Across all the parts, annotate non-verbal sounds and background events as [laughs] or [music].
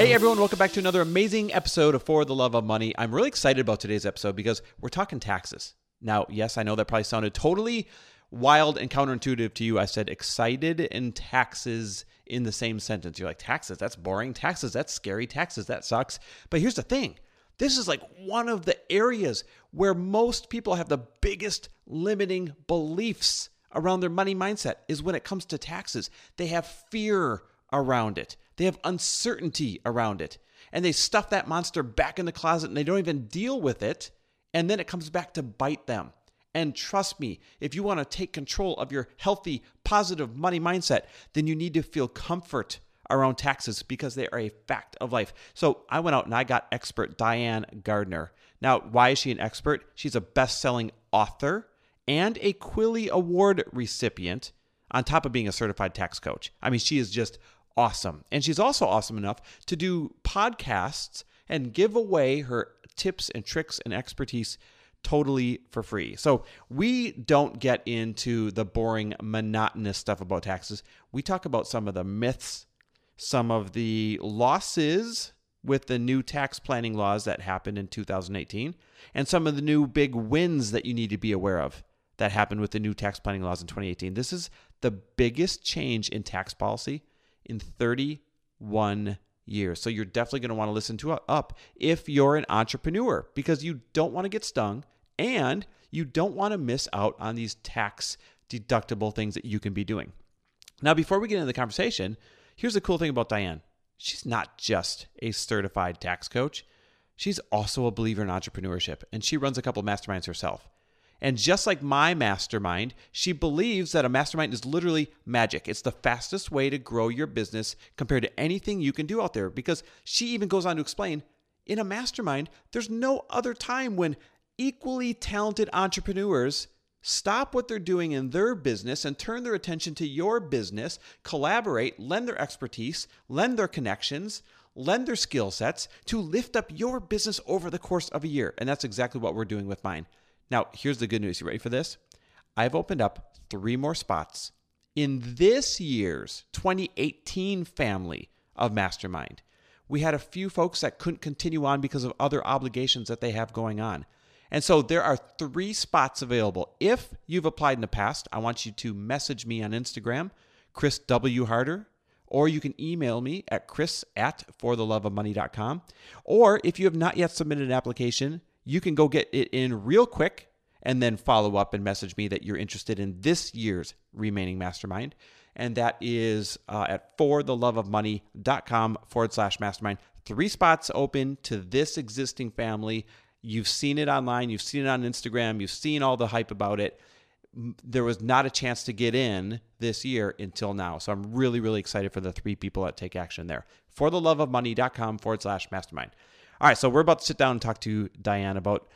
Hey everyone, welcome back to another amazing episode of For the Love of Money. I'm really excited about today's episode because we're talking taxes. Now, yes, I know that probably sounded totally wild and counterintuitive to you. I said excited and taxes in the same sentence. You're like, taxes, that's boring. Taxes, that's scary. Taxes, that sucks. But here's the thing this is like one of the areas where most people have the biggest limiting beliefs around their money mindset is when it comes to taxes. They have fear around it. They have uncertainty around it. And they stuff that monster back in the closet and they don't even deal with it. And then it comes back to bite them. And trust me, if you want to take control of your healthy, positive money mindset, then you need to feel comfort around taxes because they are a fact of life. So I went out and I got expert Diane Gardner. Now, why is she an expert? She's a best selling author and a Quilly Award recipient, on top of being a certified tax coach. I mean, she is just awesome. And she's also awesome enough to do podcasts and give away her tips and tricks and expertise totally for free. So we don't get into the boring, monotonous stuff about taxes. We talk about some of the myths, some of the losses with the new tax planning laws that happened in 2018, and some of the new big wins that you need to be aware of that happened with the new tax planning laws in 2018. This is the biggest change in tax policy in 31 years. So you're definitely going to want to listen to up if you're an entrepreneur because you don't want to get stung and you don't want to miss out on these tax deductible things that you can be doing. Now, before we get into the conversation, here's the cool thing about Diane. She's not just a certified tax coach. She's also a believer in entrepreneurship and she runs a couple masterminds herself. And just like my mastermind, she believes that a mastermind is literally magic. It's the fastest way to grow your business compared to anything you can do out there. Because she even goes on to explain in a mastermind, there's no other time when equally talented entrepreneurs stop what they're doing in their business and turn their attention to your business, collaborate, lend their expertise, lend their connections, lend their skill sets to lift up your business over the course of a year. And that's exactly what we're doing with mine. Now, here's the good news. You ready for this? I've opened up three more spots in this year's 2018 family of Mastermind. We had a few folks that couldn't continue on because of other obligations that they have going on. And so there are three spots available. If you've applied in the past, I want you to message me on Instagram, Chris W. Harder, or you can email me at chris at fortheloveofmoney.com. Or if you have not yet submitted an application, you can go get it in real quick and then follow up and message me that you're interested in this year's remaining mastermind. And that is uh, at fortheloveofmoney.com forward slash mastermind. Three spots open to this existing family. You've seen it online, you've seen it on Instagram, you've seen all the hype about it. There was not a chance to get in this year until now. So I'm really, really excited for the three people that take action there. Fortheloveofmoney.com forward slash mastermind. All right, so we're about to sit down and talk to Diane about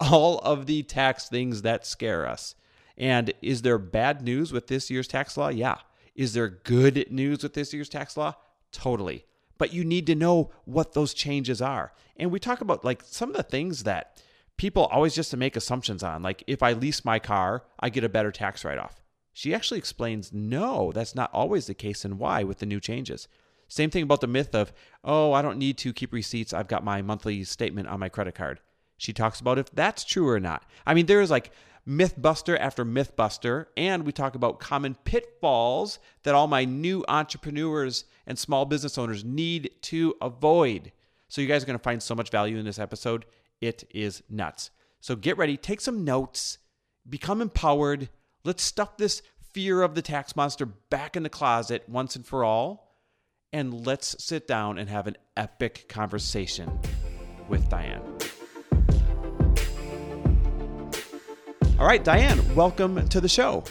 all of the tax things that scare us. And is there bad news with this year's tax law? Yeah. Is there good news with this year's tax law? Totally. But you need to know what those changes are. And we talk about like some of the things that people always just to make assumptions on. Like if I lease my car, I get a better tax write off. She actually explains no, that's not always the case and why with the new changes. Same thing about the myth of, oh, I don't need to keep receipts. I've got my monthly statement on my credit card. She talks about if that's true or not. I mean, there is like mythbuster after mythbuster, and we talk about common pitfalls that all my new entrepreneurs and small business owners need to avoid. So, you guys are going to find so much value in this episode. It is nuts. So, get ready, take some notes, become empowered. Let's stuff this fear of the tax monster back in the closet once and for all and let's sit down and have an epic conversation with Diane. All right, Diane, welcome to the show.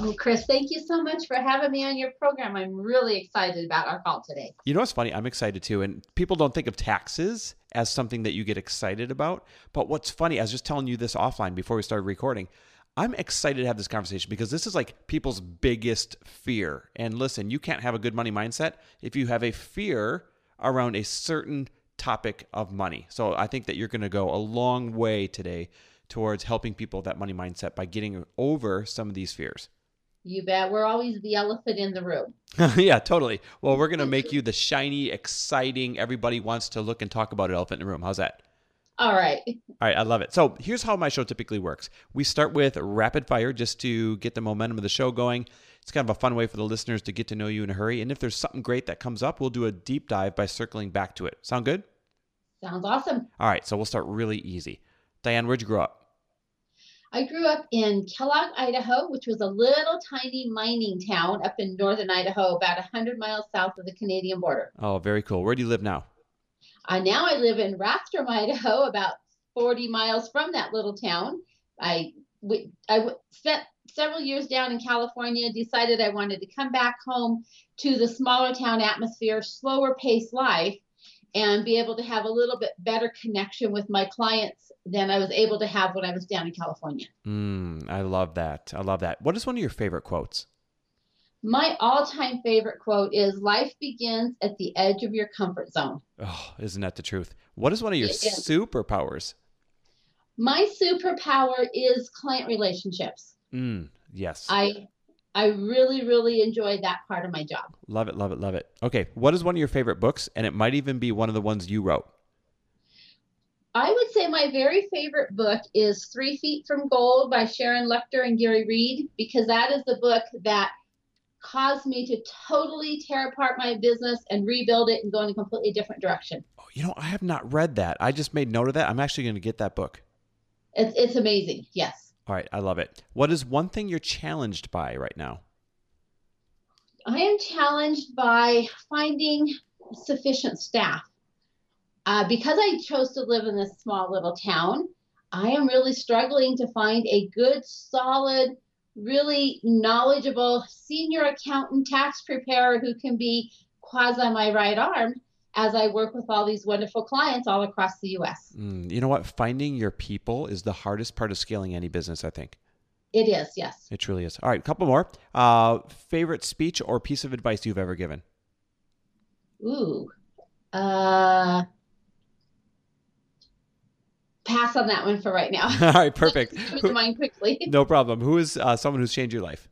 Oh, Chris, thank you so much for having me on your program. I'm really excited about our call today. You know what's funny? I'm excited too. And people don't think of taxes as something that you get excited about. But what's funny, I was just telling you this offline before we started recording. I'm excited to have this conversation because this is like people's biggest fear. And listen, you can't have a good money mindset if you have a fear around a certain topic of money. So I think that you're going to go a long way today towards helping people with that money mindset by getting over some of these fears. You bet. We're always the elephant in the room. [laughs] yeah, totally. Well, we're going to make you the shiny, exciting, everybody wants to look and talk about an elephant in the room. How's that? All right. All right, I love it. So here's how my show typically works we start with rapid fire just to get the momentum of the show going. It's kind of a fun way for the listeners to get to know you in a hurry. And if there's something great that comes up, we'll do a deep dive by circling back to it. Sound good? Sounds awesome. All right, so we'll start really easy. Diane, where'd you grow up? I grew up in Kellogg, Idaho, which was a little tiny mining town up in northern Idaho, about 100 miles south of the Canadian border. Oh, very cool. Where do you live now? Uh, now I live in Rathdrum, [laughs] Idaho, about 40 miles from that little town. I, I spent several years down in California, decided I wanted to come back home to the smaller town atmosphere, slower paced life, and be able to have a little bit better connection with my clients than I was able to have when I was down in California. Mm, I love that. I love that. What is one of your favorite quotes? My all time favorite quote is Life begins at the edge of your comfort zone. Oh, isn't that the truth? What is one of your superpowers? My superpower is client relationships. Mm, yes. I I really, really enjoy that part of my job. Love it, love it, love it. Okay, what is one of your favorite books? And it might even be one of the ones you wrote. I would say my very favorite book is Three Feet from Gold by Sharon Lechter and Greg Reid, because that is the book that caused me to totally tear apart my business and rebuild it and go in a completely different direction. Oh, you know, I have not read that. I just made note of that. I'm actually going to get that book. It's, it's amazing. Yes. All right, I love it. What is one thing you're challenged by right now? I am challenged by finding sufficient staff. Uh, because I chose to live in this small little town, I am really struggling to find a good, solid, really knowledgeable senior accountant, tax preparer who can be quasi my right arm as I work with all these wonderful clients all across the US. Mm, you know what? Finding your people is the hardest part of scaling any business, I think. It is, yes. It truly is. All right, a couple more. Uh, favorite speech or piece of advice you've ever given? Ooh. Uh, pass on that one for right now. [laughs] All right, perfect. [laughs] quickly. no problem. Who is uh, someone who's changed your life?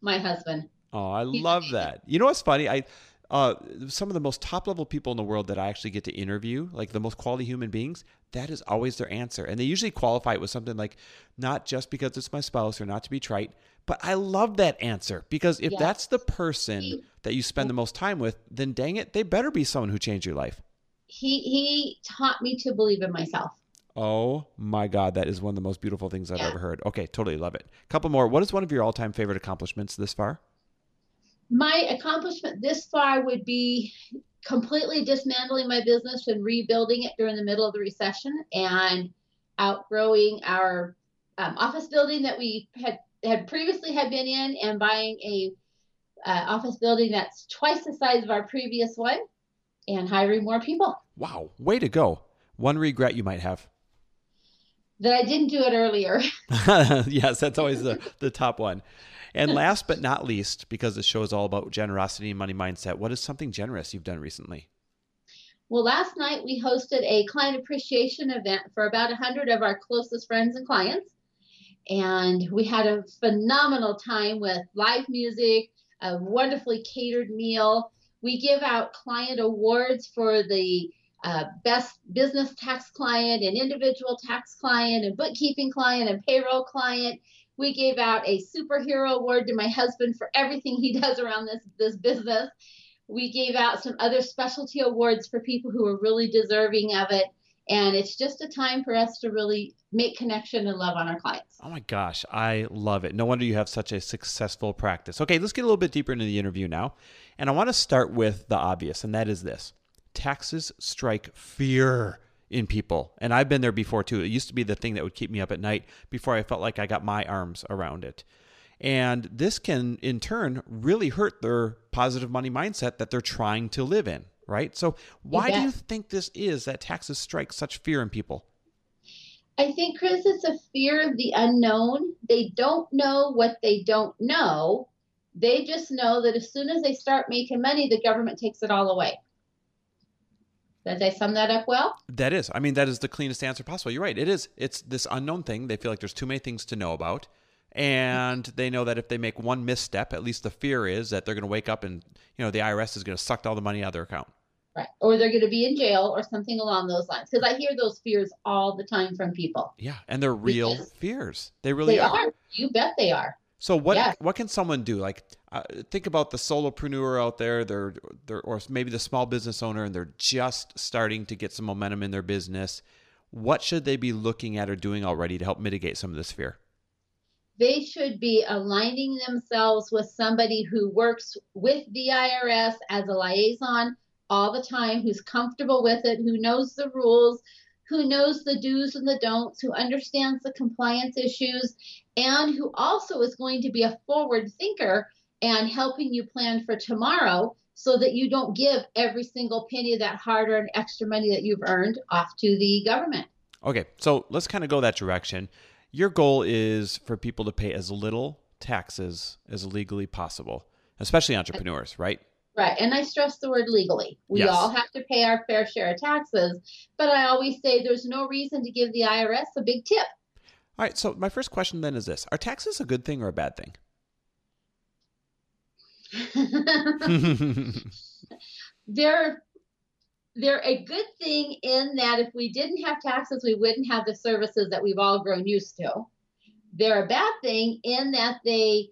My husband. Oh, I He's love that. You know what's funny? I uh, some of the most top level people in the world that I actually get to interview, like the most quality human beings, that is always their answer. And they usually qualify it with something like, not just because it's my spouse or not to be trite, but I love that answer because if yes. that's the person that you spend the most time with, then dang it, they better be someone who changed your life. He he taught me to believe in myself. Oh my God, that is one of the most beautiful things I've yeah. ever heard. Okay, totally love it. Couple more. What is one of your all time favorite accomplishments this far? my accomplishment this far would be completely dismantling my business and rebuilding it during the middle of the recession and outgrowing our um, office building that we had had previously had been in and buying a uh, office building that's twice the size of our previous one and hiring more people. Wow, way to go. One regret you might have. That I didn't do it earlier. [laughs] [laughs] yes, that's always the, the top one. And last but not least, because the show is all about generosity and money mindset, what is something generous you've done recently? Well, last night we hosted a client appreciation event for about 100 of our closest friends and clients. And we had a phenomenal time with live music, a wonderfully catered meal. We give out client awards for the uh, best business tax client and individual tax client and bookkeeping client and payroll client we gave out a superhero award to my husband for everything he [laughs] does around this this business. We gave out some other specialty awards for people who are really deserving of it. And it's just a time for us to really make connection and love on our clients. Oh my gosh, I love it. No wonder you have such a successful practice. Okay, let's get a little bit deeper into the interview now. And I want to start with the obvious, and that is this taxes strike fear in people. And I've been there before too. It used to be the thing that would keep me up at night before I felt like I got my arms around it. And this can, in turn, really hurt their positive money mindset that they're trying to live in, right? So, why do you think this is that taxes strike such fear in people? I think, Chris, it's a fear of the unknown. They don't know what they don't know. They just know that as soon as they start making money, the government takes it all away. Did I sum that up well? That is. I mean, that is the cleanest answer possible. You're right. It is. It's this unknown thing. They feel like there's too many things to know about. And they know that if they make one misstep, at least the fear is that they're going to wake up and, you know, the IRS is going to suck all the money out of their account. Right. Or they're going to be in jail or something along those lines. Because I hear those fears all the time from people. Yeah. And they're real because fears. They really they are. are. You bet they are. So what yes. what can someone do? Like uh, think about the solopreneur out there, they're, they're or maybe the small business owner and they're just starting to get some momentum in their business. What should they be looking at or doing already to help mitigate some of this fear? They should be aligning themselves with somebody who works with the IRS as a liaison all the time, who's comfortable with it, who knows the rules, who knows the do's and the don'ts, who understands the compliance issues, and who also is going to be a forward thinker and helping you plan for tomorrow so that you don't give every single penny of that hard earned extra money that you've earned off to the government. Okay, so let's kind of go that direction. Your goal is for people to pay as little taxes as legally possible, especially entrepreneurs, right? Right. And I stress the word legally. We yes. all have to pay our fair share of taxes. But I always say there's no reason to give the IRS a big tip. All right. So, my first question then is this Are taxes a good thing or a bad thing? [laughs] they're they're a good thing in that if we didn't have taxes, we wouldn't have the services that we've all grown used to. They're a bad thing in that they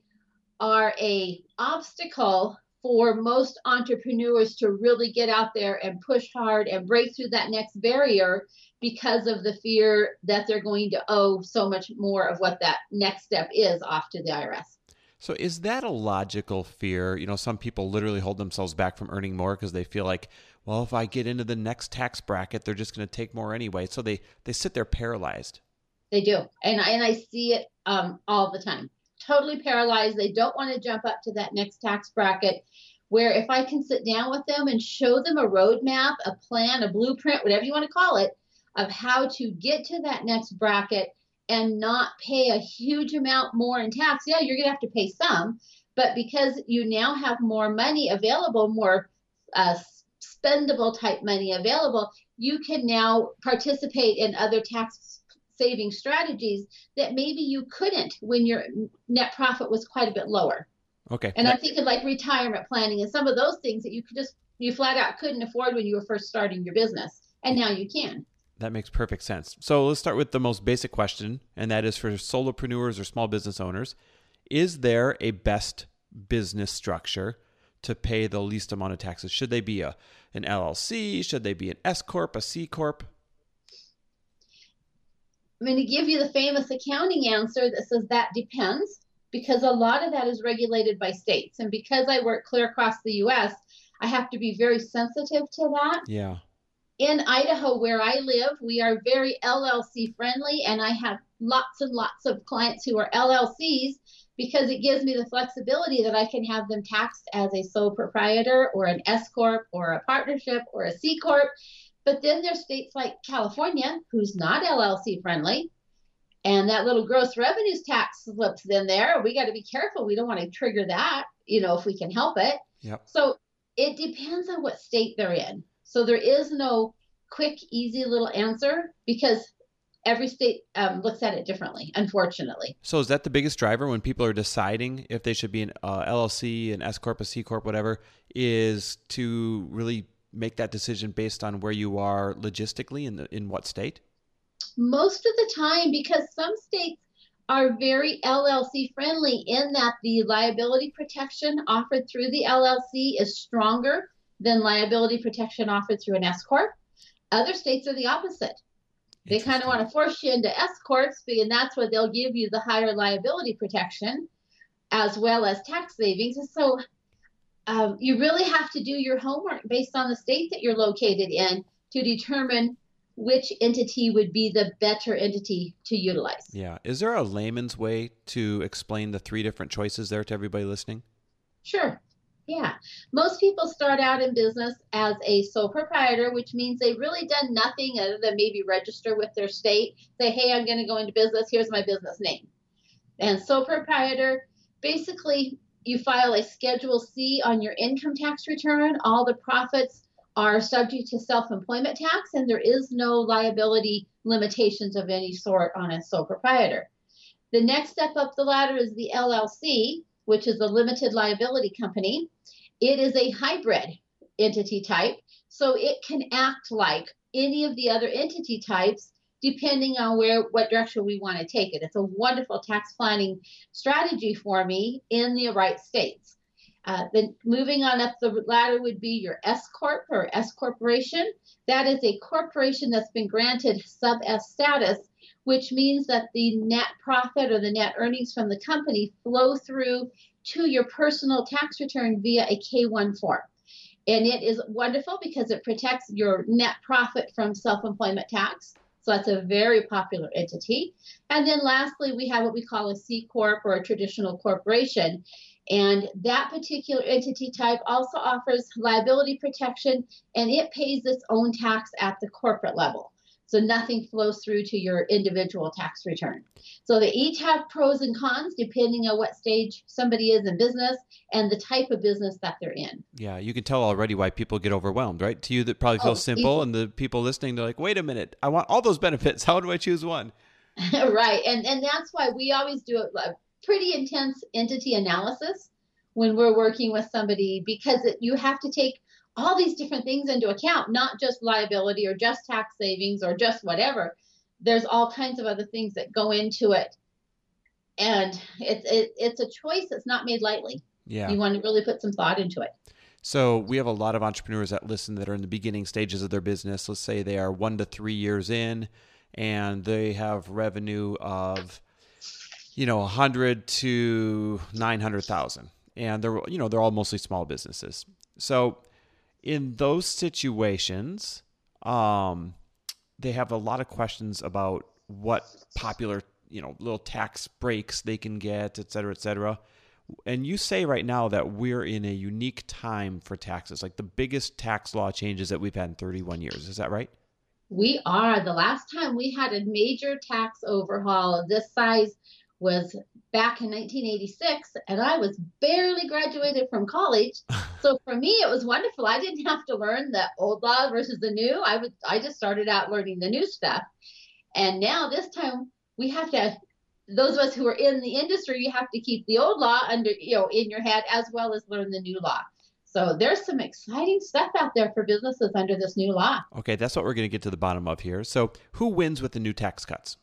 are a obstacle for most entrepreneurs to really get out there and push hard and break through that next barrier because of the fear that they're going to owe so much more of what that next step is off to the IRS. So is that a logical fear? You know, some people literally hold themselves back from earning more because they feel like, well, if I get into the next tax bracket, they're just going to take more anyway. So they they sit there paralyzed. They do, and I, and I see it um, all the time totally paralyzed. They don't want to jump up to that next tax bracket. Where if I can sit down with them and show them a roadmap, a plan, a blueprint, whatever you want to call it, of how to get to that next bracket and not pay a huge amount more in tax. Yeah, you're going to have to pay some, but because you now have more money available, more uh, spendable type money available, you can now participate in other tax saving strategies that maybe you couldn't when your net profit was quite a bit lower. Okay. And I'm thinking like retirement planning and some of those things that you could just you flat out couldn't afford when you were first starting your business, and now you can. That makes perfect sense. So let's start with the most basic question, and that is for solopreneurs or small business owners: Is there a best business structure to pay the least amount of taxes? Should they be a an LLC? Should they be an S corp, a C corp? I'm going to give you the famous accounting answer that says that depends because a lot of that is regulated by states. And because I work clear across the US, I have to be very sensitive to that. Yeah. In Idaho, where I live, we are very LLC friendly, and I have lots and lots of clients who are LLCs because it gives me the flexibility that I can have them taxed as a sole proprietor or an S Corp or a partnership or a C Corp but then there's states like California, who's not LLC friendly, and that little gross revenues tax slips in there. We got to be careful. We don't want to trigger that, you know, if we can help it. Yep. So it depends on what state they're in. So there is no quick, easy little answer because every state um, looks at it differently, unfortunately. So is that the biggest driver when people are deciding if they should be an uh, LLC, an S corp, a C corp, whatever? Is to really make that decision based on where you are logistically in the, in what state? Most of the time, because some states are very LLC friendly in that the liability protection offered through the LLC is stronger than liability protection offered through an S corp. Other states are the opposite. They kind of want to force you into S corps, and that's where they'll give you the higher liability protection as well as tax savings. So um, you really have to do your homework based on the state that you're located in to determine which entity would be the better entity to utilize. Yeah. Is there a layman's way to explain the three different choices there to everybody listening? Sure. Yeah. Most people start out in business as a sole proprietor, which means they've really done nothing other than maybe register with their state, say, hey, I'm going to go into business. Here's my business name. And sole proprietor, basically, you file a Schedule C on your income tax return. All the profits are subject to self employment tax, and there is no liability limitations of any sort on a sole proprietor. The next step up the ladder is the LLC, which is a limited liability company. It is a hybrid entity type, so it can act like any of the other entity types depending on where what direction we want to take it. It's a wonderful tax planning strategy for me in the right states. Uh, then moving on up the ladder would be your S corp or S corporation. That is a corporation that's been granted sub S status, which means that the net profit or the net earnings from the company flow through to your personal tax return via a K1 form. And it is wonderful because it protects your net profit from self employment tax. So that's a very popular entity. And then lastly, we have what we call a C Corp or a traditional corporation. And that particular entity type also offers liability protection and it pays its own tax at the corporate level. So nothing flows through to your individual tax return. So they each have pros and cons depending on what stage somebody is in business and the type of business that they're in. Yeah, you can tell already why people get overwhelmed, right? To you, that probably feels oh, simple, and the people listening, they're like, "Wait a minute, I want all those benefits. [laughs] How do I choose one?" [laughs] right, and and that's why we always do a pretty intense entity analysis when we're working with somebody because it, you have to take all these different things into account, not just liability or just tax savings or just whatever. There's all kinds of other things that go into it. And it's it, it's a choice that's not made lightly. Yeah. You want to really put some thought into it. So we have a lot of entrepreneurs that listen that are in the beginning stages of their business. Let's say they are one to three years in and they have revenue of, you know, a 100 to 900,000. And they're, you know, they're all mostly small businesses. So in those situations, um, they have a lot of questions about what popular, you know, little tax breaks they can get, et cetera, et cetera. And you say right now that we're in a unique time for taxes, like the biggest tax law changes that we've had in 31 years. Is that right? We are. The last time we had a major tax overhaul of this size was back in 1986 and I was barely graduated from college. [laughs] so for me it was wonderful. I didn't have to learn the old law versus the new. I was I just started out learning the new stuff. And now this time we have to those of us who are in the industry, you have to keep the old law under you know in your head as well as learn the new law. So there's some exciting stuff out there for businesses under this new law. Okay, that's what we're going to get to the bottom of here. So who wins with the new tax cuts?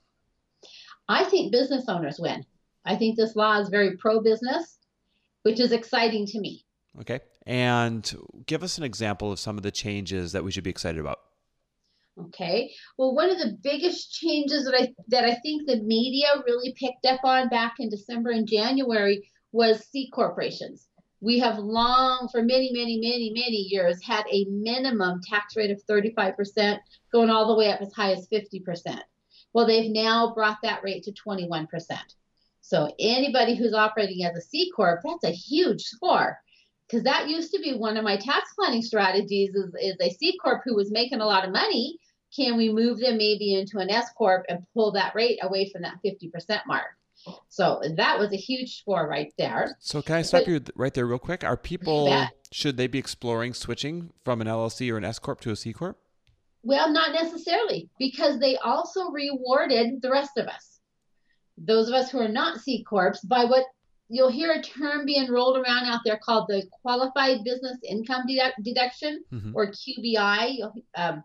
I think business owners win. I think this law is very pro business, which is exciting to me. Okay. And give us an example of some of the changes that we should be excited about. Okay. Well, one of the biggest changes that I that I think the media really picked up on back in December and January was C corporations. We have long, for many, many, many, many years, had a minimum tax rate of 35%, going all the way up as high as 50%. Well, they've now brought that rate to 21%. So anybody who's operating as a C corp, that's a huge score. Because that used to be one of my tax planning strategies is, is a C corp who was making a lot of money. Can we move them maybe into an S corp and pull that rate away from that 50% mark? So that was a huge score right there. So can I stop but, you right there real quick? Are people should they be exploring switching from an LLC or an S corp to a C corp? Well, not necessarily, because they also rewarded the rest of us, those of us who are not C Corps, by what you'll hear a term being rolled around out there called the Qualified Business Income Deduction, mm-hmm. or QBI. Um,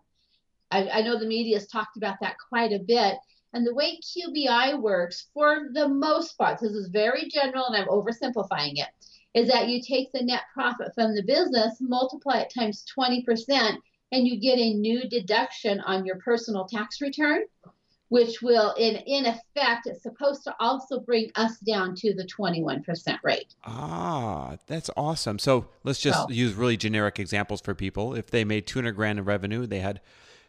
I, I know the media has talked about that quite a bit. And the way QBI works, for the most part, this is very general and I'm oversimplifying it, is that you take the net profit from the business, multiply it times 20%, and you get a new deduction on your personal tax return, which will, in, in effect, it's supposed to also bring us down to the 21% rate. Ah, that's awesome. So let's just use really generic examples for people. If they made 200 grand in revenue, they had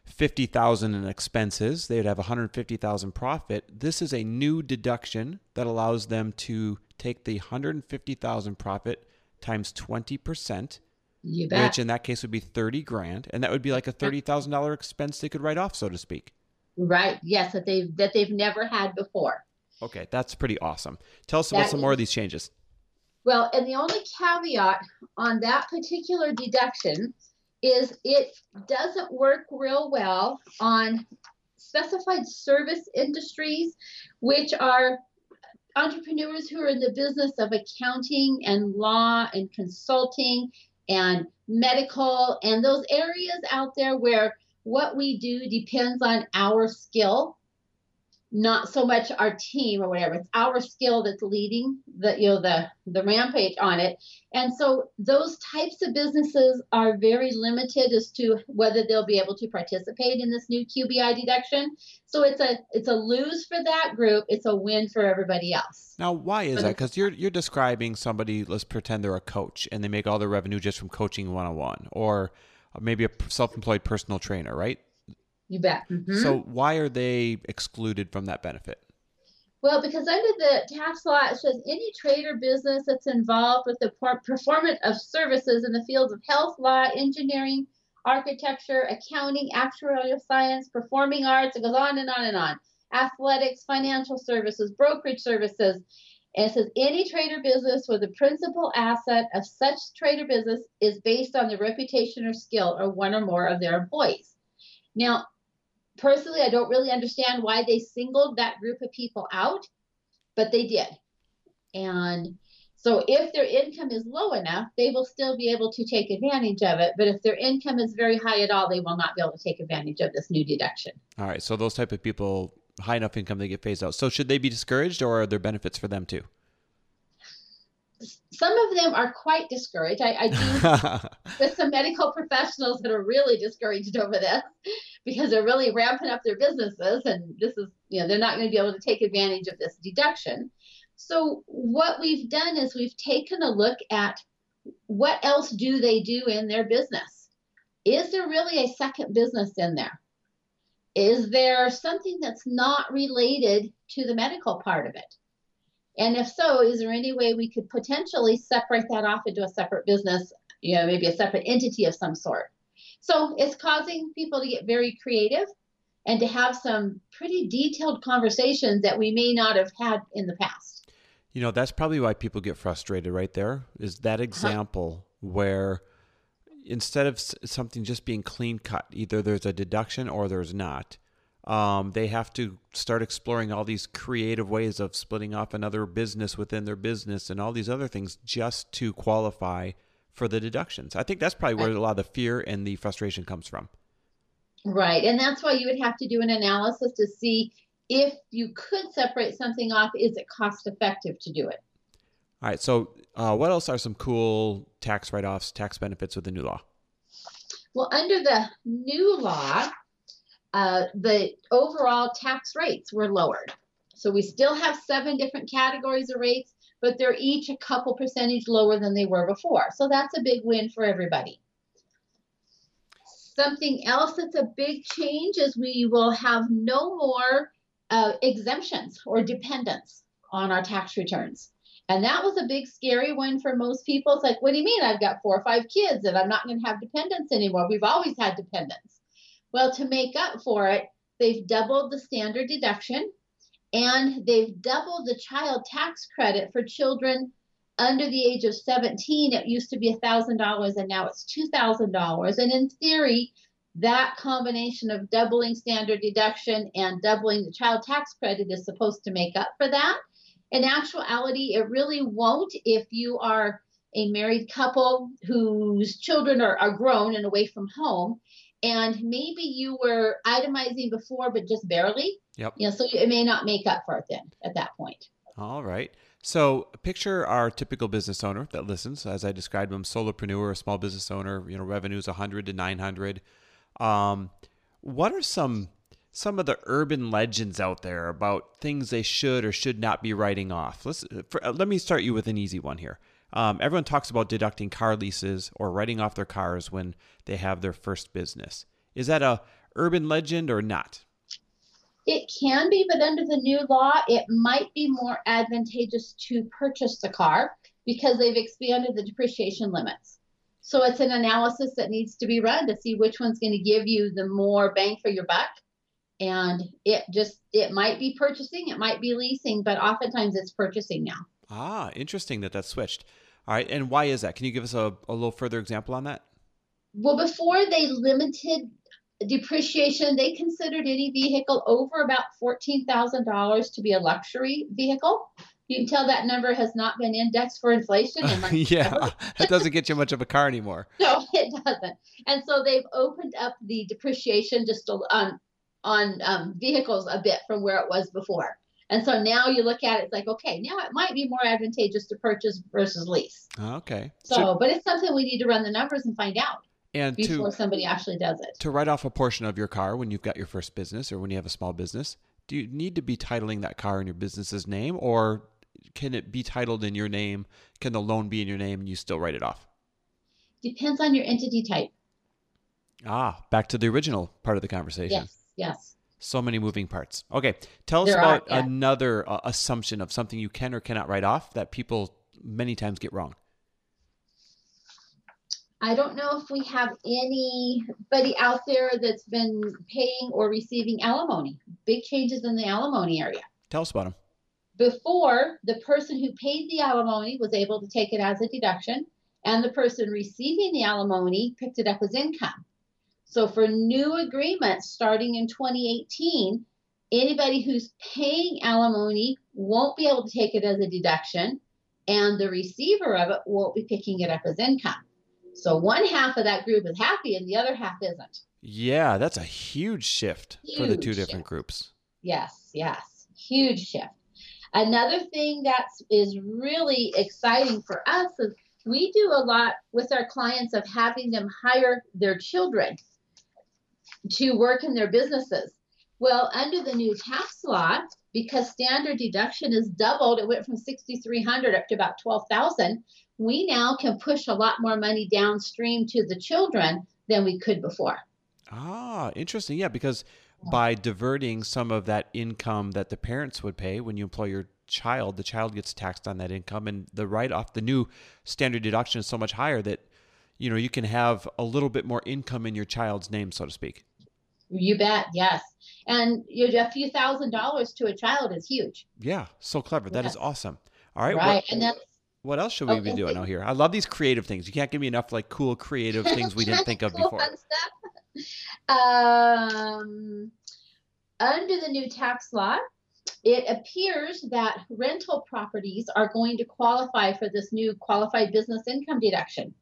50,000 in expenses, they'd have 150,000 profit. This is a new deduction that allows them to take the 150,000 profit times 20%, You bet. which in that case would be 30 grand, and that would be like a $30,000 expense they could write off so to speak. right. Yes, that they've that they've never had before. Okay, that's pretty awesome. Tell us about That some more of these changes. Well, and the only caveat on that particular deduction is it doesn't work real well on specified service industries, which are entrepreneurs who are in the business of accounting and law and consulting and medical and those areas out there where what we do depends on our skill not so much our team or whatever it's our skill that's leading the you know the the rampage on it and so those types of businesses are very limited as to whether they'll be able to participate in this new QBI deduction so it's a it's a lose for that group it's a win for everybody else Now, why is that? Because you're you're describing somebody. Let's pretend they're a coach and they make all their revenue just from coaching one on one, or maybe a self-employed personal trainer, right? You bet Mhm. So why are they excluded from that benefit? Well, because under the tax law, it says any trade or business that's involved with the performance of services in the fields of health, law, engineering, architecture, accounting, actuarial science, performing arts, it goes on and on and on, athletics, financial services, brokerage services. And it says any trade or business where the principal asset of such trade or business is based on the reputation or skill or one or more of their employees. Now, personally, I don't really understand why they singled that group of people out, but they did. And so if their income is low enough, they will still be able to take advantage of it. But if their income is very high at all, they will not be able to take advantage of this new deduction. All right, so those type of people, high enough income, they get phased out. So should they be discouraged, or are there benefits for them too? Some of them are quite discouraged. I, I do [laughs] with some medical professionals that are really discouraged over this because they're really ramping up their businesses and this is you know they're not going to be able to take advantage of this deduction. So what we've done is we've taken a look at what else do they do in their business? Is there really a second business in there? Is there something that's not related to the medical part of it and if so, is there any way we could potentially separate that off into a separate business, you know, maybe a separate entity of some sort? So it's causing people to get very creative and to have some pretty detailed conversations that we may not have had in the past. You know, that's probably why people get frustrated right there is that uh-huh. example where instead of something just being clean cut, either there's a deduction or there's not, um, they have to start exploring all these creative ways of splitting off another business within their business and all these other things just to qualify for the deductions. I think that's probably where a lot of the fear and the frustration comes from. Right. And that's why you would have to do an analysis to see if you could separate something off, is it cost effective to do it? All right. So, uh, what else are some cool tax write offs, tax benefits with the new law? Well, under the new law, uh, the overall tax rates were lowered. So we still have seven different categories of rates, but they're each a couple percentage lower than they were before. So that's a big win for everybody. Something else that's a big change is we will have no more uh, exemptions or dependents on our tax returns. And that was a big scary one for most people. It's like, what do you mean? I've got four or five kids and I'm not going to have dependents anymore. We've always had dependents. Well, to make up for it, they've doubled the standard deduction and they've doubled the child tax credit for children under the age of 17. It used to be $1,000 and now it's $2,000. And in theory, that combination of doubling standard deduction and doubling the child tax credit is supposed to make up for that. In actuality, it really won't if you are a married couple whose children are, are grown and away from home and maybe you were itemizing before but just barely Yep. you know so it may not make up for it then at that point All right. So picture our typical business owner that listens. As I described them, solopreneur, a small business owner. You know, revenues 100 to 900. Um, what are some some of the urban legends out there about things they should or should not be writing off? Let's for, let me start you with an easy one here. Um, everyone talks about deducting car leases or writing off their cars when they have their first business. Is that a urban legend or not? It can be, but under the new law, it might be more advantageous to purchase the car because they've expanded the depreciation limits. So it's an analysis that needs to be run to see which one's going to give you the more bang for your buck. And it just, it might be purchasing, it might be leasing, but oftentimes it's purchasing now. Ah, interesting that that's switched. All right. And why is that? Can you give us a, a little further example on that? Well, before they limited depreciation, they considered any vehicle over about $14,000 to be a luxury vehicle. You can tell that number has not been indexed for inflation. [laughs] yeah, [laughs] [laughs] that doesn't get you much of a car anymore. no, it doesn't. And so they've opened up the depreciation just on on um, vehicles a bit from where it was before. And so now you look at it, it's like, okay, now it might be more advantageous to purchase versus lease. Okay. So, so but it's something we need to run the numbers and find out and before to, somebody actually does it. To write off a portion of your car when you've got your first business or when you have a small business, do you need to be titling that car in your business's name or can it be titled in your name? Can the loan be in your name and you still write it off? Depends on your entity type. Ah, back to the original part of the conversation. Yes, yes. So many moving parts. Okay, tell us there about are, yeah. another uh, assumption of something you can or cannot write off that people many times get wrong. I don't know if we have anybody out there that's been paying or receiving alimony. Big changes in the alimony area. Tell us about them. Before, the person who paid the alimony was able to take it as a deduction, and the person receiving the alimony picked it up as income. So, for new agreements starting in 2018, anybody who's paying alimony won't be able to take it as a deduction, and the receiver of it won't be picking it up as income. So, one half of that group is happy, and the other half isn't. Yeah, that's a huge shift huge for the two different shift. groups. Yes, yes, huge shift. Another thing that is really exciting for us is we do a lot with our clients of having them hire their children to work in their businesses. Well, under the new tax law, because standard deduction is doubled, it went from 6,300 up to about 12,000. We now can push a lot more money downstream to the children than we could before. Ah, interesting. Yeah, because by diverting some of that income that the parents would pay when you employ your child, the child gets taxed on that income, and the write off, the new standard deduction is so much higher that you know you can have a little bit more income in your child's name, so to speak. You bet, yes. And you know, a few thousand dollars to a child is huge. Yeah, so clever. That yes. is awesome. All right, right, what, and that's what else should we be doing out here? I love these creative things. You can't give me enough like cool creative [laughs] things we didn't think of cool before. [laughs] Um, under the new tax law, it appears that rental properties are going to qualify for this new qualified business income deduction.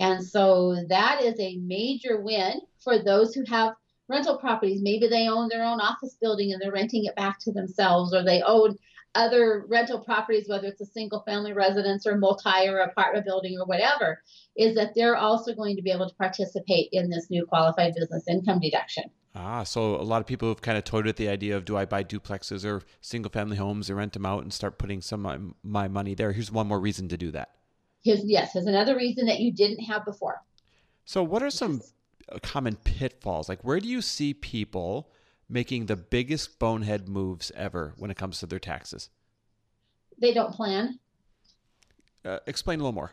And so that is a major win for those who have rental properties. Maybe they own their own office building and they're renting it back to themselves, or they own other rental properties, whether it's a single family residence or multi or apartment building or whatever, is that they're also going to be able to participate in this new qualified business income deduction. Ah, so a lot of people have kind of toyed with the idea of do I buy duplexes or single family homes and rent them out and start putting some of my money there. Here's one more reason to do that. Here's, yes, here's another reason that you didn't have before. So, what are some common pitfalls? Like, where do you see people making the biggest bonehead moves ever when it comes to their taxes? They don't plan. Uh, explain a little more.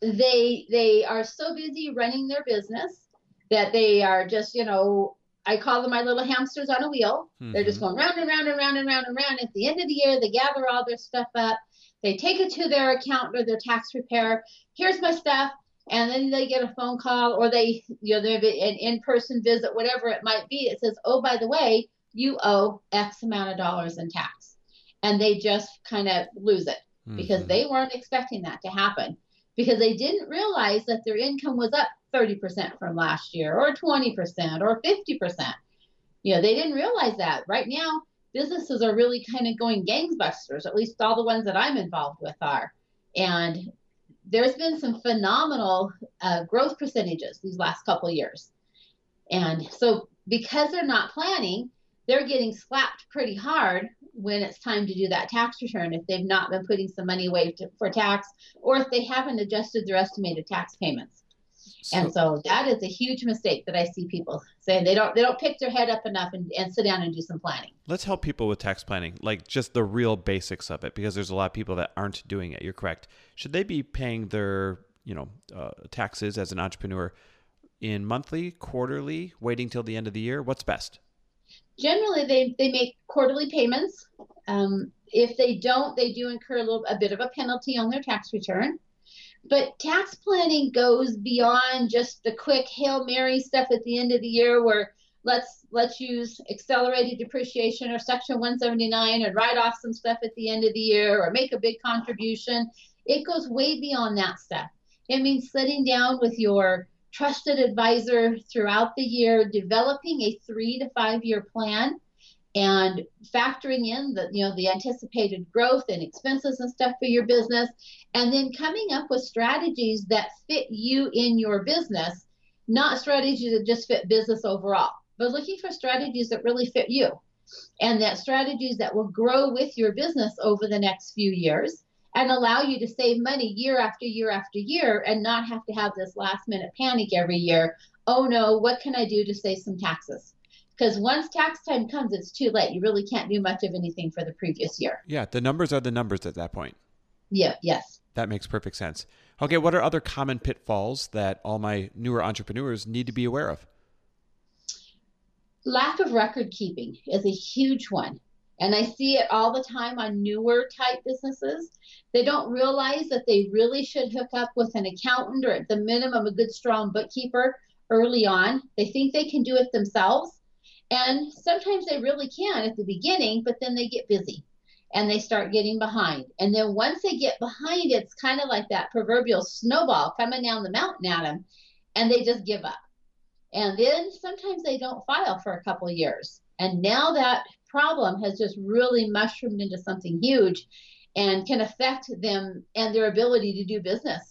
They they are so busy running their business that they are just you know I call them my little hamsters on a wheel. Mm-hmm. They're just mm-hmm. going round and round and round and round and round. At the end of the year, they gather all their stuff up. They take it to their accountant or their tax preparer. Here's my stuff and then they get a phone call or they you know they have an in-person visit whatever it might be. It says oh by the way you owe x amount of dollars in tax. And they just kind of lose it because mm-hmm. they weren't expecting that to happen because they didn't realize that their income was up 30% from last year or 20% or 50% you know they didn't realize that. Right now businesses are really kind of going gangbusters at least all the ones that i'm involved with are. And there's been some phenomenal uh, growth percentages these last couple years. And so because they're not planning, they're getting slapped pretty hard when it's time to do that tax return if they've not been putting some money away to, for tax or if they haven't adjusted their estimated tax payments. So, and so that is a huge mistake that I see people saying they don't they don't pick their head up enough and, and sit down and do some planning. Let's help people with tax planning, like just the real basics of it, because there's a lot of people that aren't doing it. You're correct. Should they be paying their you know uh, taxes as an entrepreneur in monthly, quarterly, waiting till the end of the year? What's best? Generally, they they make quarterly payments. Um, if they don't, they do incur a little a bit of a penalty on their tax return. But tax planning goes beyond just the quick Hail Mary stuff at the end of the year where let's let's use accelerated depreciation or section 179 and write off some stuff at the end of the year or make a big contribution. It goes way beyond that stuff. It means sitting down with your trusted advisor throughout the year, developing a three to five year plan and factoring in the you know the anticipated growth and expenses and stuff for your business and then coming up with strategies that fit you in your business not strategies that just fit business overall but looking for strategies that really fit you and that strategies that will grow with your business over the next few years and allow you to save money year after year after year and not have to have this last minute panic every year. Oh no what can i do to save some taxes because once tax time comes, it's too late. You really can't do much of anything for the previous year. Yeah, the numbers are the numbers at that point. Yeah, yes. That makes perfect sense. Okay, what are other common pitfalls that all my newer entrepreneurs need to be aware of? Lack of record keeping is a huge one. And I see it all the time on newer type businesses. They don't realize that they really should hook up with an accountant or at the minimum a good strong bookkeeper early on. They think they can do it themselves and sometimes they really can at the beginning, but then they get busy and they start getting behind. And then once they get behind, it's kind of like that proverbial snowball coming down the mountain at them, and they just give up. And then sometimes they don't file for a couple years. And now that problem has just really mushroomed into something huge and can affect them and their ability to do business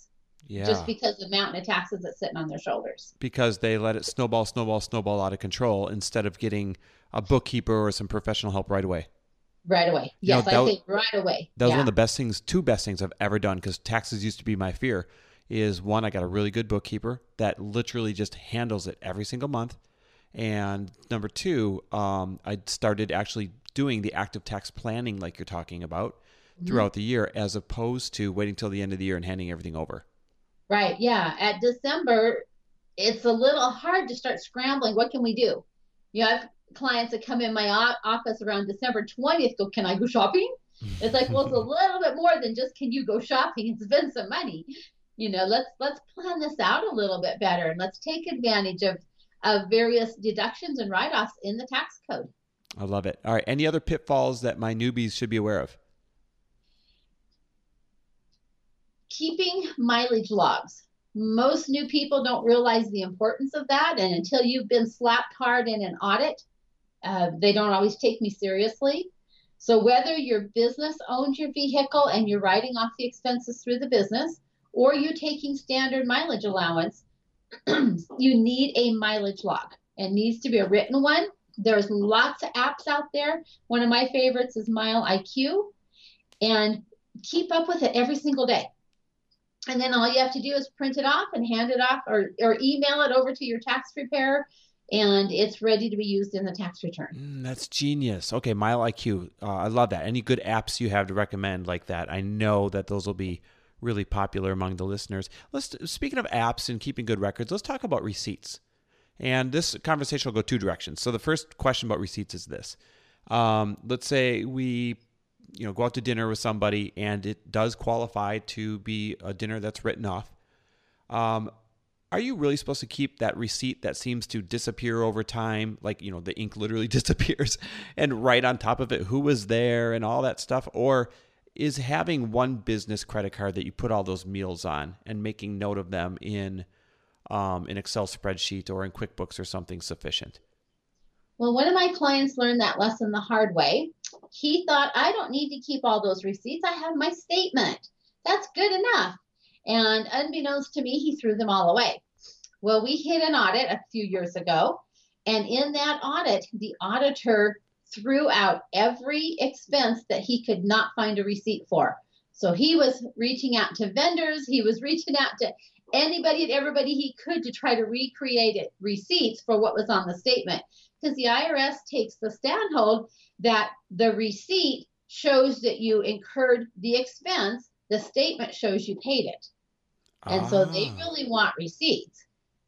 yeah. Just because the mountain of taxes that's sitting on their shoulders. Because they let it snowball, snowball, snowball out of control instead of getting a bookkeeper or some professional help right away. Right away. Yes, you know, I think right away. That was yeah. one of the best things, two best things I've ever done because taxes used to be my fear. Is one, I got a really good bookkeeper that literally just handles it every single month. And number two, um, I started actually doing the active tax planning like you're talking about mm-hmm. throughout the year as opposed to waiting till the end of the year and handing everything over. Right. Yeah. At December, it's a little hard to start scrambling. What can we do? You have clients that come in my office around December 20th go, Can I go shopping? It's like, well, it's a [laughs] little bit more than just can you go shopping and spend some money. You know, let's let's plan this out a little bit better and let's take advantage of of various deductions and write-offs in the tax code. I love it. All right. Any other pitfalls that my newbies should be aware of? Keeping mileage logs. Most new people don't realize the importance of that, and until you've been slapped hard in an audit, uh, they don't always take me seriously. So, whether your business owns your vehicle and you're writing off the expenses through the business, or you're taking standard mileage allowance, [clears throat] you need a mileage log. It needs to be a written one. There's lots of apps out there. One of my favorites is Mile IQ, and keep up with it every single day and then all you have to do is print it off and hand it off or, or email it over to your tax preparer and it's ready to be used in the tax return. Mm, that's genius. Okay, Mile IQ. Uh, I love that. Any good apps you have to recommend like that? I know that those will be really popular among the listeners. Let's speaking of apps and keeping good records, let's talk about receipts. And this conversation will go two directions. So the first question about receipts is this: um, Let's say we you know go out to dinner with somebody and it does qualify to be a dinner that's written off. Um, are you really supposed to keep that receipt that seems to disappear over time? Like you know the ink literally [laughs] disappears and right on top of it who was there and all that stuff? Or is having one business credit card that you put all those meals on and making note of them in um, an excel spreadsheet or in quickbooks or something sufficient? Well, one of my clients learned that lesson the hard way. He thought, I don't need to keep all those receipts. I have my statement. That's good enough. And unbeknownst to me, he threw them all away. Well, we hit an audit a few years ago. And in that audit, the auditor threw out every expense that he could not find a receipt for. So he was reaching out to vendors, he was reaching out to anybody and everybody he could to try to recreate it, receipts for what was on the statement. Because the IRS takes the standhold that the receipt shows that you incurred the expense, the statement shows you paid it. And ah. so they ah. really want receipts.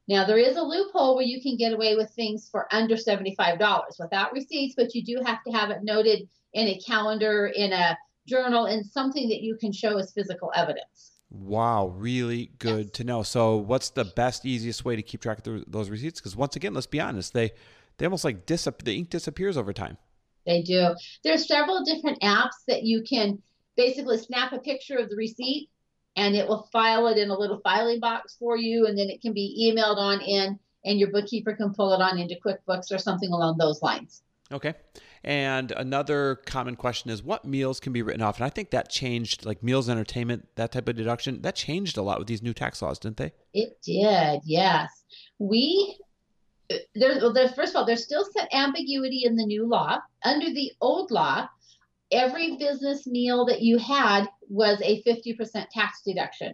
Now, there is a loophole where you can get away with things for under $75 without receipts, but you do have to have it noted in a calendar, in a journal, in something that you can show as physical evidence. Wow, really good yes. to know. So, what's the best, easiest way to keep track of those receipts? Because once again, let's be honest, they they almost like dis- the ink disappears over time. They do. There's several different apps that you can basically snap a picture of the receipt and it will file it in a little filing box for you and then it can be emailed on in and your bookkeeper can pull it on into QuickBooks or something along those lines. Okay. And another common question is what meals can be written off? And I think that changed, like meals, entertainment, that type of deduction, that changed a lot with these new tax laws, didn't they? It did, yes. We there's, well, there's first of all, there's still some ambiguity in the new law. Under the old law, every business meal that you had was a 50% tax deduction.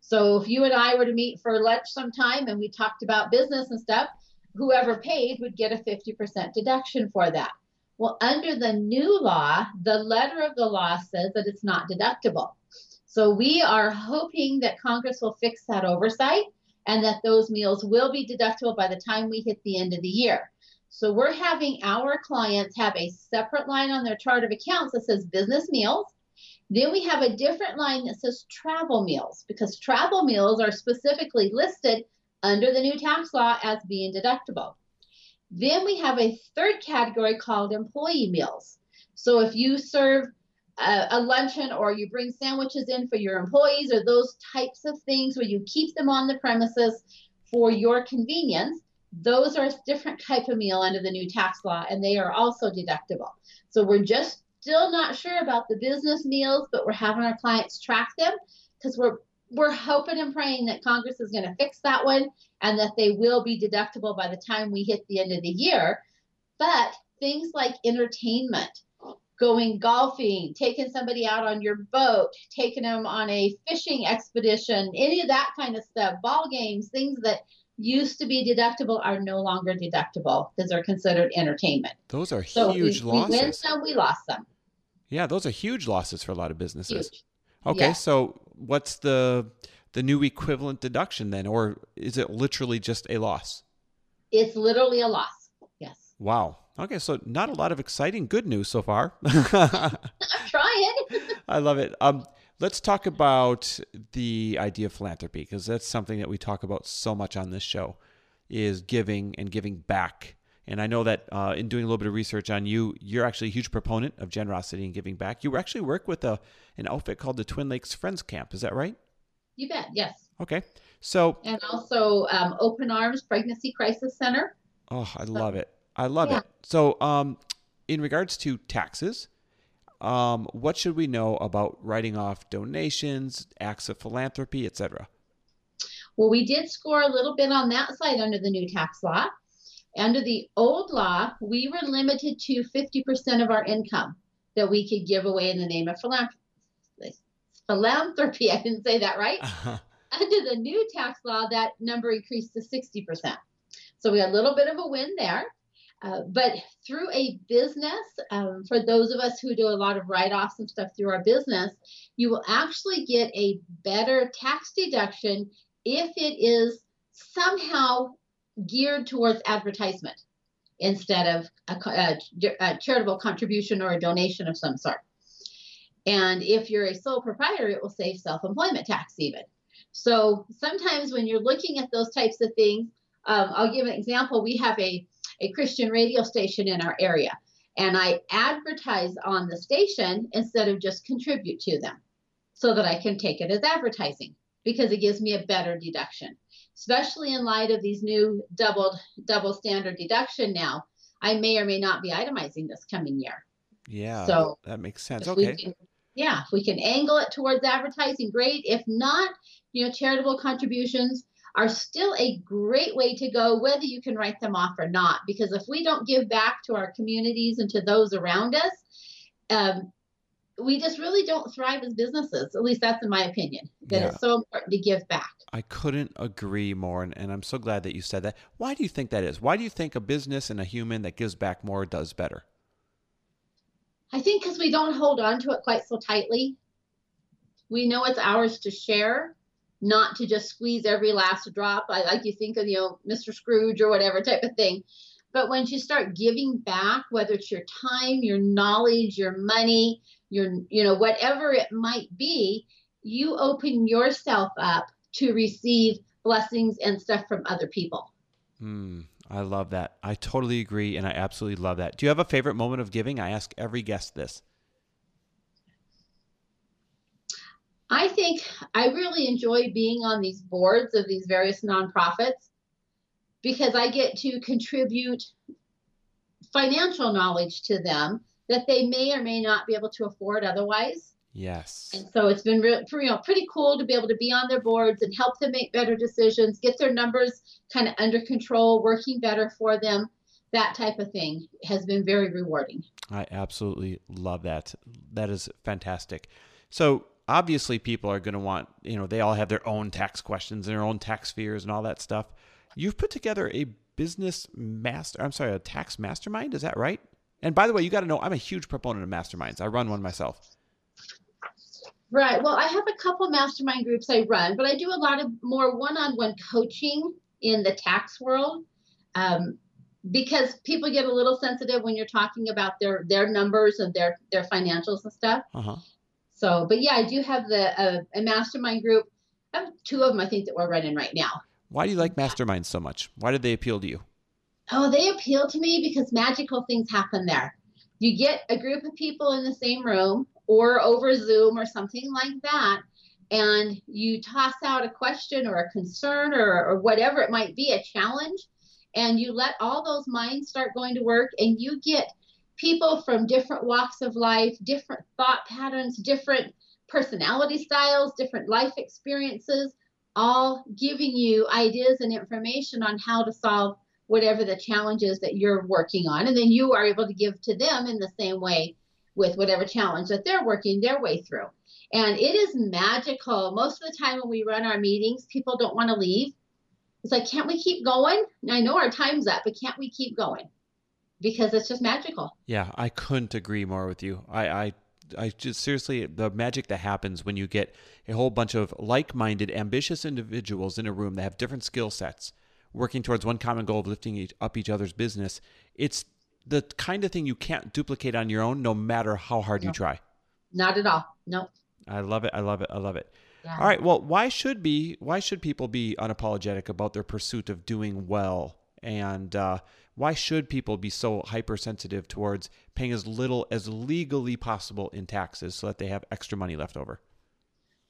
So if you and I were to meet for lunch sometime and we talked about business and stuff, whoever paid would get a 50% deduction for that. Well, under the new law, the letter of the law says that it's not deductible. So we are hoping that Congress will fix that oversight and that those meals will be deductible by the time we hit the end of the year. So we're having our clients have a separate line on their chart of accounts that says business meals. Then we have a different line that says travel meals because travel meals are specifically listed under the new tax law as being deductible. Then we have a third category called employee meals. So if you serve a, a, luncheon or you bring sandwiches in for your employees or those types of things where you keep them on the premises for your convenience those are a different type of meal under the new tax law and they are also deductible. So we're just still not sure about the business meals but we're having our clients track them because we're we're hoping and praying that congress is going to fix that one and that they will be deductible by the time we hit the end of the year. But things like entertainment going golfing, taking somebody out on your boat, taking them on a fishing expedition, any of that kind of stuff, ball games, things that used to be deductible are no longer deductible because they're considered entertainment. Those are so huge we, losses. We win some, we lost some. Yeah, those are huge losses for a lot of businesses. Huge. Okay, yeah. so what's the the new equivalent deduction then, or is it literally just a loss? It's literally a loss. Yes. Wow. Okay, so not a lot of exciting good news so far. [laughs] I'm trying. [laughs] I love it. Um, let's talk about the idea of philanthropy because that's something that we talk about so much on this show is giving and giving back. And I know that uh, in doing a little bit of research on you, you're actually a huge proponent of generosity and giving back. You actually work with a an outfit called the Twin Lakes Friends Camp. Is that right? You bet. Yes. Okay. So. And also um, Open Arms Pregnancy Crisis Center. Oh, I love it. I love yeah. it. So, um, in regards to taxes, um, what should we know about writing off donations, acts of philanthropy, etc.? Well, we did score a little bit on that side under the new tax law. Under the old law, we were limited to 50% of our income that we could give away in the name of philanthropy. Philanthropy, I didn't say that right. [laughs] Uh-huh. Under the new tax law, that number increased to 60%. So we had a little bit of a win there. Uh, but through a business, um, for those of us who do a lot of write offs and stuff through our business, you will actually get a better tax deduction if it is somehow geared towards advertisement instead of a, a, a charitable contribution or a donation of some sort. And if you're a sole proprietor, it will save self employment tax even. So sometimes when you're looking at those types of things, um, I'll give an example. We have a a Christian radio station in our area. And I advertise on the station instead of just contribute to them so that I can take it as advertising because it gives me a better deduction. Especially in light of these new double double standard deduction now, I may or may not be itemizing this coming year. Yeah. So that makes sense. Okay. Can, yeah, if we can angle it towards advertising, great. If not, you know, charitable contributions, are still a great way to go, whether you can write them off or not. Because if we don't give back to our communities and to those around us, um, we just really don't thrive as businesses. At least that's in my opinion. That Yeah. it's so important to give back. I couldn't agree more, and, and I'm so glad that you said that. Why do you think that is? Why do you think a business and a human that gives back more does better? I think because we don't hold on to it quite so tightly. We know it's ours to share, not to just squeeze every last drop. I like you think of, you know, Mr. Scrooge or whatever type of thing. But once you start giving back, whether it's your time, your knowledge, your money, your, you know, whatever it might be, you open yourself up to receive blessings and stuff from other people. Hmm, I love that. I totally agree, and I absolutely love that. Do you have a favorite moment of giving? I ask every guest this. I think I really enjoy being on these boards of these various nonprofits because I get to contribute financial knowledge to them that they may or may not be able to afford otherwise. Yes. And so it's been real, you know, pretty cool to be able to be on their boards and help them make better decisions, get their numbers kind of under control, working better for them. That type of thing has been very rewarding. I absolutely love that. That is fantastic. So obviously, people are going to want, you know, they all have their own tax questions, and their own tax fears, and all that stuff. You've put together a business master, I'm sorry, a tax mastermind. Is that right? And by the way, you got to know, I'm a huge proponent of masterminds. I run one myself. Right. Well, I have a couple mastermind groups I run, but I do a lot of more one-on-one coaching in the tax world um, because people get a little sensitive when you're talking about their their numbers and their their financials and stuff. Uh huh. So, but yeah, I do have the uh, a mastermind group. I have two of them, I think, that we're running right now. Why do you like masterminds so much? Why did they appeal to you? Oh, they appeal to me because magical things happen there. You get a group of people in the same room or over Zoom or something like that, and you toss out a question or a concern or, or whatever it might be, a challenge, and you let all those minds start going to work, and you get people from different walks of life, different thought patterns, different personality styles, different life experiences, all giving you ideas and information on how to solve whatever the challenge is that you're working on. And then you are able to give to them in the same way with whatever challenge that they're working their way through. And it is magical. Most of the time when we run our meetings, people don't want to leave. It's like, can't we keep going? I know our time's up, but can't we keep going? Because it's just magical. Yeah, I couldn't agree more with you. I, I, I just seriously, the magic that happens when you get a whole bunch of like minded, ambitious individuals in a room that have different skill sets working towards one common goal of lifting each, up each other's business. It's the kind of thing you can't duplicate on your own, no matter how hard you try. Not at all. Nope. I love it. I love it. I love it. Yeah. All right. Well, why should be why should people be unapologetic about their pursuit of doing well, and uh, why should people be so hypersensitive towards paying as little as legally possible in taxes so that they have extra money left over?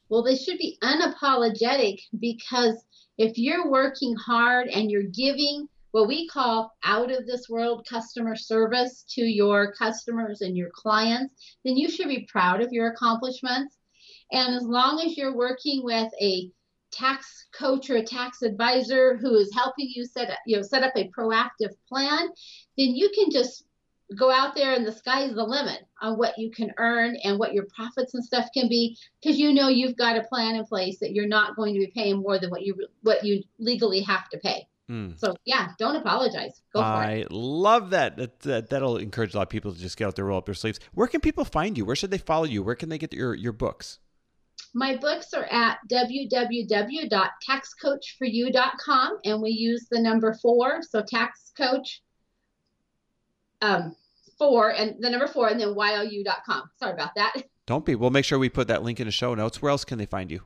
Well, they should be unapologetic because if you're working hard and you're giving what we call out of this world customer service to your customers and your clients, then you should be proud of your accomplishments. And as long as you're working with a tax coach or a tax advisor who is helping you set up, you know, set up a proactive plan, then you can just go out there and the sky's the limit on what you can earn and what your profits and stuff can be because you know you've got a plan in place that you're not going to be paying more than what you what you legally have to pay. Mm. So yeah, don't apologize. Go for it. I love that. That, that. That'll encourage a lot of people to just get out there, roll up their sleeves. Where can people find you? Where should they follow you? Where can they get your, your books? My books are at www.taxcoachforyou.com and we use the number four, so tax coach um, four and the number four and then you.com. Sorry about that. Don't be. We'll make sure we put that link in the show notes. Where else can they find you?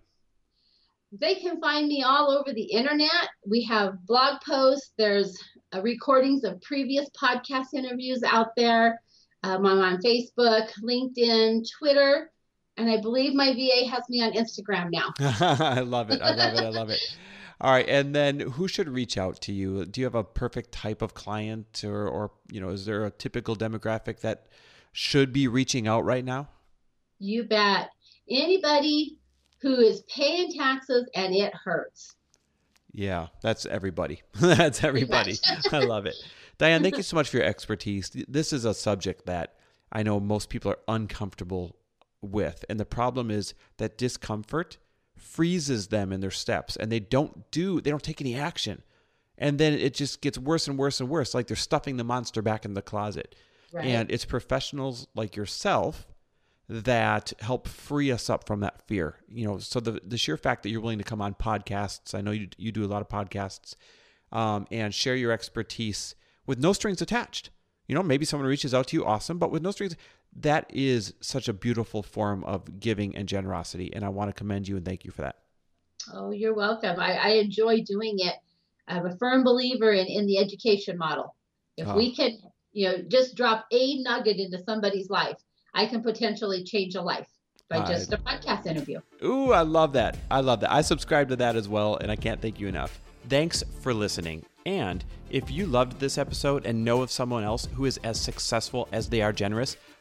They can find me all over the internet. We have blog posts. There's uh, recordings of previous podcast interviews out there. Um, I'm on Facebook, LinkedIn, Twitter, and I believe my VA has me on Instagram now. [laughs] I love it. I love it. I love it. [laughs] All right, and then who should reach out to you? Do you have a perfect type of client, or, or you know, is there a typical demographic that should be reaching out right now? You bet. Anybody who is paying taxes and it hurts. Yeah, that's everybody. [laughs] that's everybody. I love it. Diane, thank you so much for your expertise. This is a subject that I know most people are uncomfortable with. And the problem is that discomfort freezes them in their steps and they don't do, they don't take any action. And then it just gets worse and worse and worse, like they're stuffing the monster back in the closet. Right. And it's professionals like yourself that help free us up from that fear. You know, so the the sheer fact that you're willing to come on podcasts, I know you you do a lot of podcasts, um, and share your expertise with no strings attached. You know, maybe someone reaches out to you, awesome, but with no strings. That is such a beautiful form of giving and generosity, and I want to commend you and thank you for that. Oh, you're welcome. I, I enjoy doing it. I'm a firm believer in in the education model. If oh. we can, you know, just drop a nugget into somebody's life, I can potentially change a life by just a podcast interview. Ooh, I love that. I love that. I subscribe to that as well, and I can't thank you enough. Thanks for listening. And if you loved this episode and know of someone else who is as successful as they are generous,